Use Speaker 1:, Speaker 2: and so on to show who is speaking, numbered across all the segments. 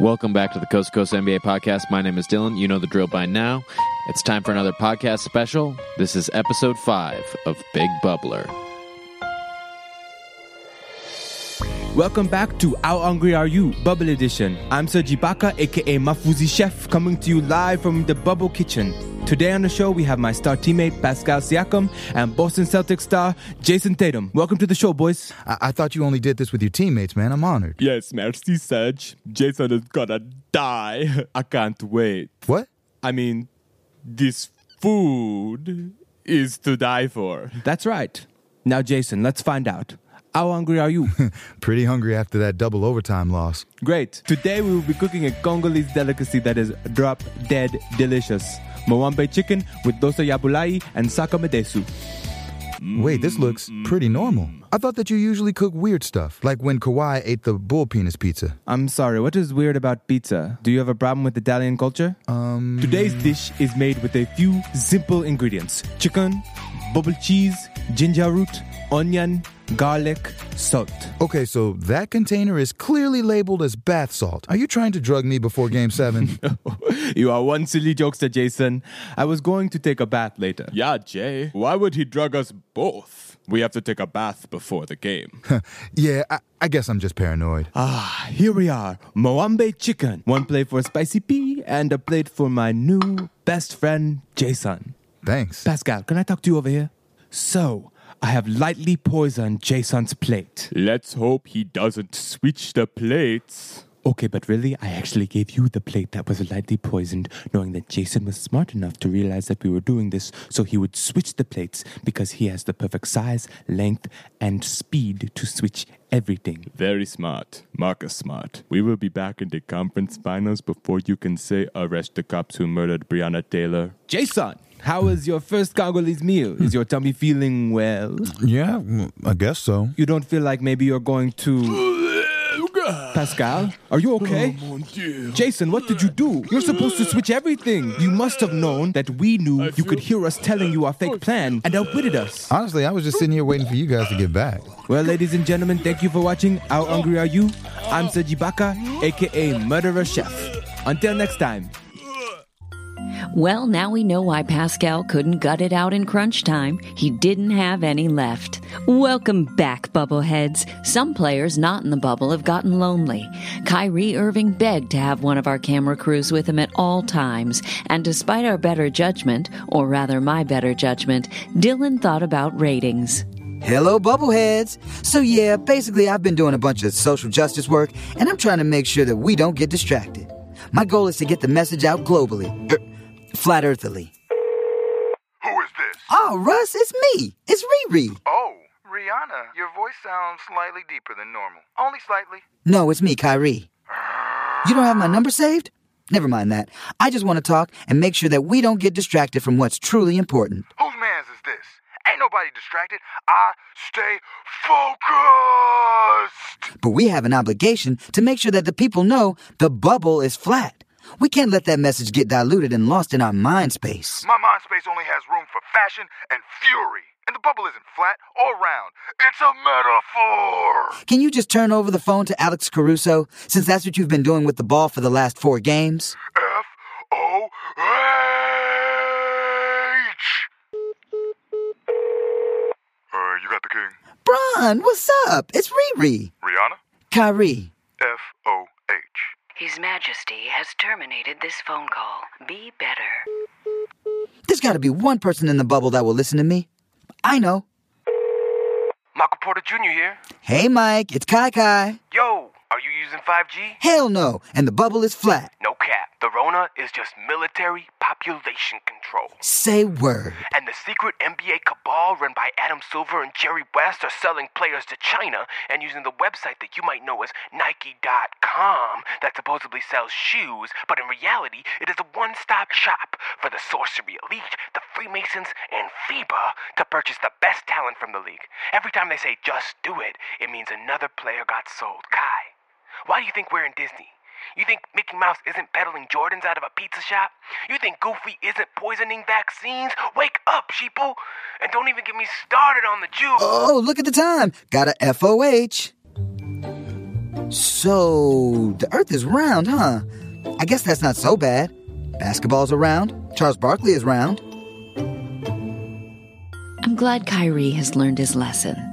Speaker 1: Welcome back to the Coast to Coast NBA podcast. My name is Dylan. You know the drill by now. It's time for another podcast special. This is episode five of Big Bubbler.
Speaker 2: Welcome back to How Hungry Are You Bubble Edition. I'm Serge Ibaka, aka Mafuzi Chef, coming to you live from the Bubble Kitchen. Today on the show, we have my star teammate Pascal Siakam and Boston Celtics star Jayson Tatum. Welcome to the show, boys.
Speaker 3: I, I thought you only did this with your teammates, man. I'm honored.
Speaker 4: Yes, merci, Serge. Jason is gonna die. I can't wait.
Speaker 3: What?
Speaker 4: I mean, this food is to die for.
Speaker 2: That's right. Now, Jason, let's find out. How hungry are you?
Speaker 3: Pretty hungry after that double overtime loss.
Speaker 2: Great. Today we will be cooking a Congolese delicacy that is drop dead delicious. Moambe chicken with dosa yabulai and sakamedesu.
Speaker 3: Wait, this looks pretty normal. I thought that you usually cook weird stuff, like when Kawhi ate the bull penis pizza.
Speaker 2: I'm sorry, what is weird about pizza? Do you have a problem with Italian culture?
Speaker 3: Um,
Speaker 2: Today's dish is made with a few simple ingredients chicken, bubble cheese, ginger root, onion, garlic, salt.
Speaker 3: okay, so that container is clearly labeled as bath salt. Are you trying to drug me before game seven?
Speaker 2: you are one silly jokester, Jason. I was going to take a bath later.
Speaker 4: Yeah, Jay. Why would he drug us both? We have to take a bath before the game.
Speaker 3: yeah, I, I guess I'm just paranoid.
Speaker 2: Ah, here we are. Moambe chicken. One plate for Spicy P and a plate for my new best friend, Jason.
Speaker 3: Thanks.
Speaker 2: Pascal, can I talk to you over here? So, I have lightly poisoned Jason's plate.
Speaker 4: Let's hope he doesn't switch the plates.
Speaker 2: Okay, but really, I actually gave you the plate that was lightly poisoned, knowing that Jason was smart enough to realize that we were doing this, so he would switch the plates because he has the perfect size, length, and speed to switch everything.
Speaker 4: Very smart. Marcus Smart. We will be back in the conference finals before you can say arrest the cops who murdered Breonna Taylor.
Speaker 2: Jason, how was your first Congolese meal? Is your tummy feeling well?
Speaker 3: Yeah, I guess so.
Speaker 2: You don't feel like maybe you're going to. Pascal, are you okay? Jason, what did you do? You're supposed to switch everything. You must have known that we knew you could hear us telling you our fake plan and outwitted us.
Speaker 3: Honestly, I was just sitting here waiting for you guys to get back.
Speaker 2: Well, ladies and gentlemen, thank you for watching How Hungry Are You? I'm Serge Ibaka, aka Murderer Chef. Until next time.
Speaker 5: Well, now we know why Pascal couldn't gut it out in crunch time. He didn't have any left. Welcome back, Bubbleheads. Some players not in the bubble have gotten lonely. Kyrie Irving begged to have one of our camera crews with him at all times, and despite our better judgment, or rather my better judgment, Dylan thought about ratings.
Speaker 6: Hello, Bubbleheads. So, yeah, basically, I've been doing a bunch of social justice work, and I'm trying to make sure that we don't get distracted. My goal is to get the message out globally, er, flat earthily.
Speaker 7: Who is this?
Speaker 6: Oh, Russ, it's me. It's Riri.
Speaker 7: Oh, Rihanna. Your voice sounds slightly deeper than normal. Only slightly.
Speaker 6: No, it's me, Kyrie. You don't have my number saved? Never mind that. I just want to talk and make sure that we don't get distracted from what's truly important.
Speaker 7: Whose man's is this? Ain't nobody distracted. I stay focused.
Speaker 6: But we have an obligation to make sure that the people know the bubble is flat. We can't let that message get diluted and lost in our mind space.
Speaker 7: My mind space only has room for fashion and fury. And the bubble isn't flat or round. It's a metaphor.
Speaker 6: Can you just turn over the phone to Alex Caruso, since that's what you've been doing with the ball for the last four games?
Speaker 7: F O H. Uh, you got the king.
Speaker 6: Bron, what's up? It's Riri.
Speaker 7: Rihanna?
Speaker 6: Kyrie.
Speaker 7: F O H.
Speaker 5: His Majesty has terminated this phone call. Be better.
Speaker 6: There's gotta be one person in the bubble that will listen to me. I know.
Speaker 8: Michael Porter Jr. here.
Speaker 6: Hey, Mike, it's Kai Kai.
Speaker 8: Yo, are you using 5G?
Speaker 6: Hell no, and the bubble is flat.
Speaker 8: No cap. The Rona is just military population control.
Speaker 6: Say word.
Speaker 8: And the secret NBA cabal run by Adam Silver and Jerry West are selling players to China and using the website that you might know as Nike.com that supposedly sells shoes, but in reality, it is a one stop shop for the sorcery elite, the Freemasons, and FIBA to purchase the best talent from the league. Every time they say just do it, it means another player got sold. Kai, why do you think we're in Disney? You think Mickey Mouse isn't peddling Jordans out of a pizza shop? You think Goofy isn't poisoning vaccines? Wake up, sheeple! And don't even get me started on the Jews.
Speaker 6: Oh, look at the time. Got a FOH. So, the Earth is round, huh? I guess that's not so bad. Basketball's around. Charles Barkley is round.
Speaker 5: I'm glad Kyrie has learned his lesson.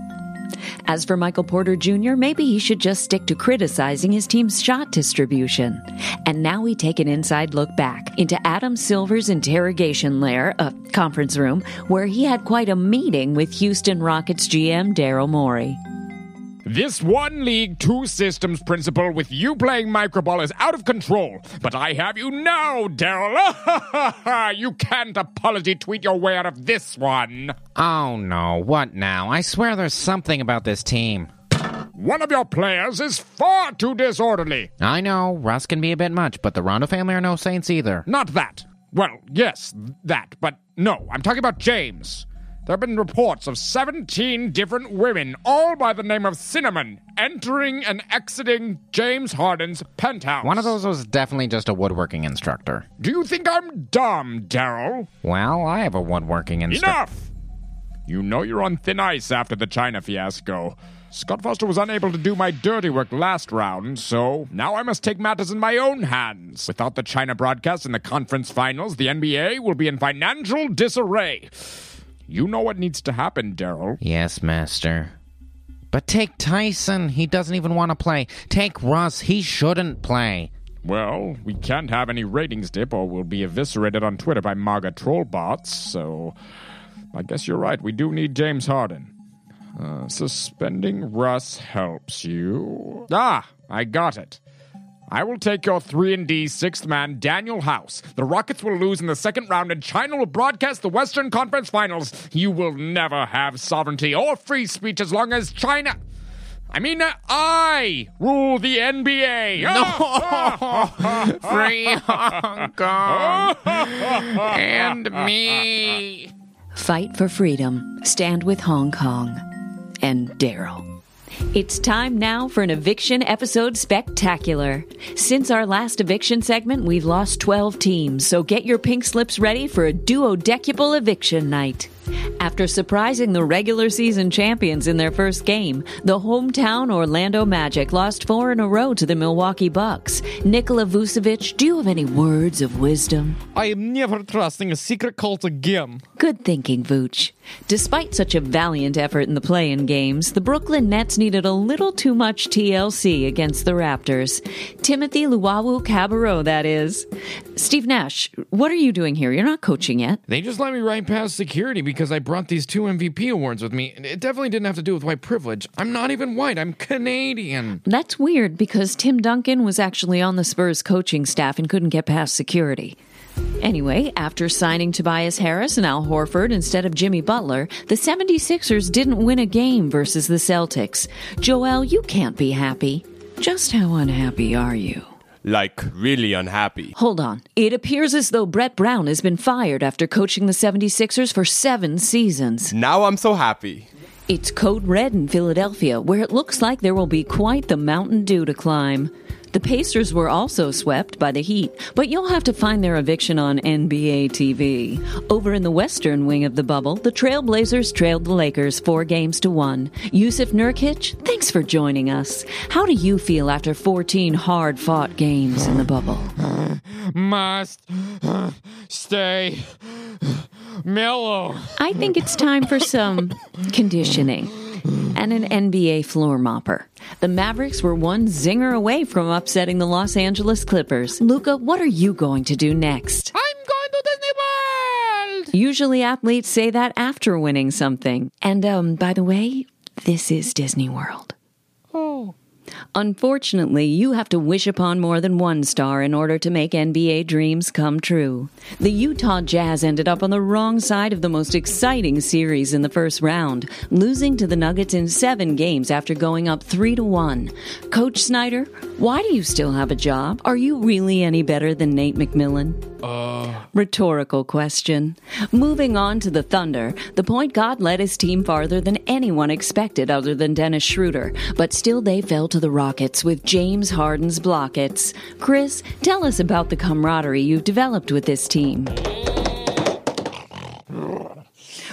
Speaker 5: As for Michael Porter Jr., maybe he should just stick to criticizing his team's shot distribution. And now we take an inside look back into Adam Silver's interrogation lair, a conference room, where he had quite a meeting with Houston Rockets GM Daryl Morey.
Speaker 9: This one league, two systems principle with you playing microball is out of control. But I have you now, Daryl. you can't apology tweet your way out of this one.
Speaker 10: Oh no, what now? I swear there's something about this team.
Speaker 9: One of your players is far too disorderly.
Speaker 10: I know, Russ can be a bit much, but the Rondo family are no saints either.
Speaker 9: Not that. Well, yes, that, but no, I'm talking about James. There have been reports of 17 different women, all by the name of Cinnamon, entering and exiting James Harden's penthouse.
Speaker 10: One of those was definitely just a woodworking instructor.
Speaker 9: Do you think I'm dumb, Daryl?
Speaker 10: Well, I have a woodworking instructor.
Speaker 9: Enough! You know you're on thin ice after the China fiasco. Scott Foster was unable to do my dirty work last round, so now I must take matters in my own hands. Without the China broadcast in the conference finals, the NBA will be in financial disarray. You know what needs to happen, Daryl.
Speaker 10: Yes, Master. But take Tyson. He doesn't even want to play. Take Russ. He shouldn't play.
Speaker 9: Well, we can't have any ratings dip or we'll be eviscerated on Twitter by MAGA troll bots, so I guess you're right. We do need James Harden. Uh, suspending Russ helps you. Ah, I got it. I will take your 3 and D sixth man, Danuel House. The Rockets will lose in the second round, and China will broadcast the Western Conference Finals. You will never have sovereignty or free speech as long as China. I mean, I rule the NBA.
Speaker 10: No, free Hong Kong and me.
Speaker 5: Fight for freedom. Stand with Hong Kong. And Daryl. It's time now for an eviction episode spectacular. Since our last eviction segment, we've lost 12 teams, so get your pink slips ready for a duodecupal eviction night. After surprising the regular season champions in their first game, the hometown Orlando Magic lost four in a row to the Milwaukee Bucks. Nikola Vucevic, do you have any words of wisdom?
Speaker 11: I am never trusting a secret cult again.
Speaker 5: Good thinking, Vooch. Despite such a valiant effort in the play in games, the Brooklyn Nets needed a little too much TLC against the Raptors. Timothy Luwawu Cabarrot, that is. Steve Nash, what are you doing here? You're not coaching yet.
Speaker 11: They just let me right past security because I brought these two MVP awards with me. It definitely didn't have to do with white privilege. I'm not even white, I'm Canadian.
Speaker 5: That's weird because Tim Duncan was actually on the Spurs coaching staff and couldn't get past security. Anyway, after signing Tobias Harris and Al Horford instead of Jimmy Butler, the 76ers didn't win a game versus the Celtics. Joel, you can't be happy. Just how unhappy are you?
Speaker 12: Like, really unhappy.
Speaker 5: Hold on. It appears as though Brett Brown has been fired after coaching the 76ers for seven seasons.
Speaker 12: Now I'm so happy.
Speaker 5: It's Code Red in Philadelphia, where it looks like there will be quite the Mountain Dew to climb. The Pacers were also swept by the Heat, but you'll have to find their eviction on NBA TV. Over in the western wing of the bubble, the Trailblazers trailed the Lakers four games to one. Jusuf Nurkic, thanks for joining us. How do you feel after 14 hard fought games in the bubble?
Speaker 11: Must stay mellow.
Speaker 5: I think it's time for some conditioning and an NBA floor mopper. The Mavericks were one zinger away from upsetting the Los Angeles Clippers. Luka, what are you going to do next?
Speaker 11: I'm going to Disney World!
Speaker 5: Usually athletes say that after winning something. And um by the way, this is Disney World.
Speaker 11: Oh.
Speaker 5: Unfortunately, you have to wish upon more than one star in order to make NBA dreams come true. The Utah Jazz ended up on the wrong side of the most exciting series in the first round, losing to the Nuggets in seven games after going up three to one. Coach Snyder, why do you still have a job? Are you really any better than Nate McMillan?
Speaker 11: Uh.
Speaker 5: Rhetorical question. Moving on to the Thunder, the point guard led his team farther than anyone expected other than Dennis Schroeder, but still they fell to the Rockets with James Harden's blockets. Chris, tell us about the camaraderie you've developed with this team.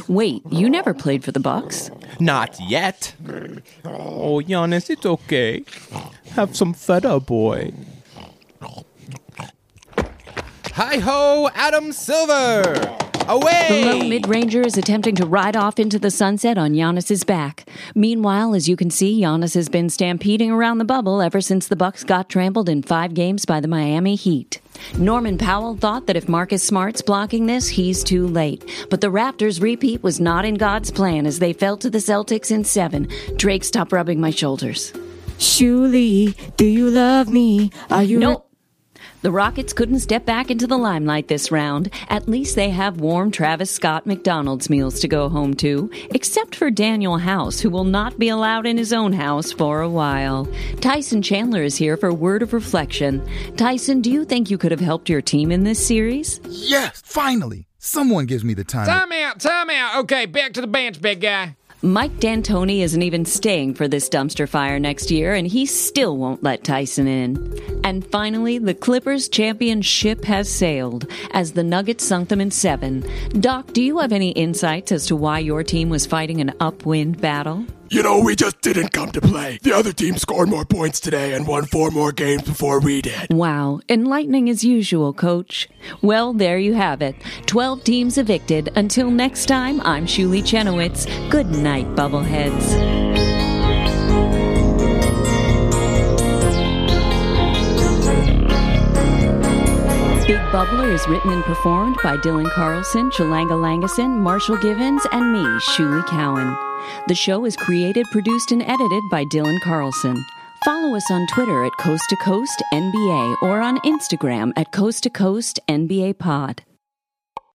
Speaker 5: Wait, you never played for the Bucks?
Speaker 2: Not yet. Oh, Giannis, it's okay. Have some feta, boy. Hi ho, Adam Silver! Away!
Speaker 5: The low mid ranger is attempting to ride off into the sunset on Giannis's back. Meanwhile, as you can see, Giannis has been stampeding around the bubble ever since the Bucks got trampled in five games by the Miami Heat. Norman Powell thought that if Marcus Smart's blocking this, he's too late. But the Raptors' repeat was not in God's plan as they fell to the Celtics in seven. Drake, stop rubbing my shoulders.
Speaker 13: Shuli, do you love me? Are you?
Speaker 5: Nope. The Rockets couldn't step back into the limelight this round. At least they have warm Travis Scott McDonald's meals to go home to, except for Danuel House, who will not be allowed in his own house for a while. Tyson Chandler is here for a word of reflection. Tyson, do you think you could have helped your team in this series?
Speaker 3: Yes, finally. Someone gives me the time.
Speaker 11: Time out, time out. Okay, back to the bench, big guy.
Speaker 5: Mike D'Antoni isn't even staying for this dumpster fire next year, and he still won't let Tyson in. And finally, the Clippers championship has sailed as the Nuggets sunk them in seven. Doc, do you have any insights as to why your team was fighting an upwind battle?
Speaker 14: You know, we just didn't come to play. The other team scored more points today and won four more games before we did.
Speaker 5: Wow, enlightening as usual, coach. Well, there you have it. 12 teams evicted. Until next time, I'm Shuli Chenowitz. Good night, Bubbleheads. Big Bubbler is written and performed by Dylan Carlson, Chalanga Langeson, Marshall Givens, and me, Shuli Cowan. The show is created, produced, and edited by Dylan Carlson. Follow us on Twitter at Coast to Coast NBA or on Instagram at Coast to Coast NBA Pod.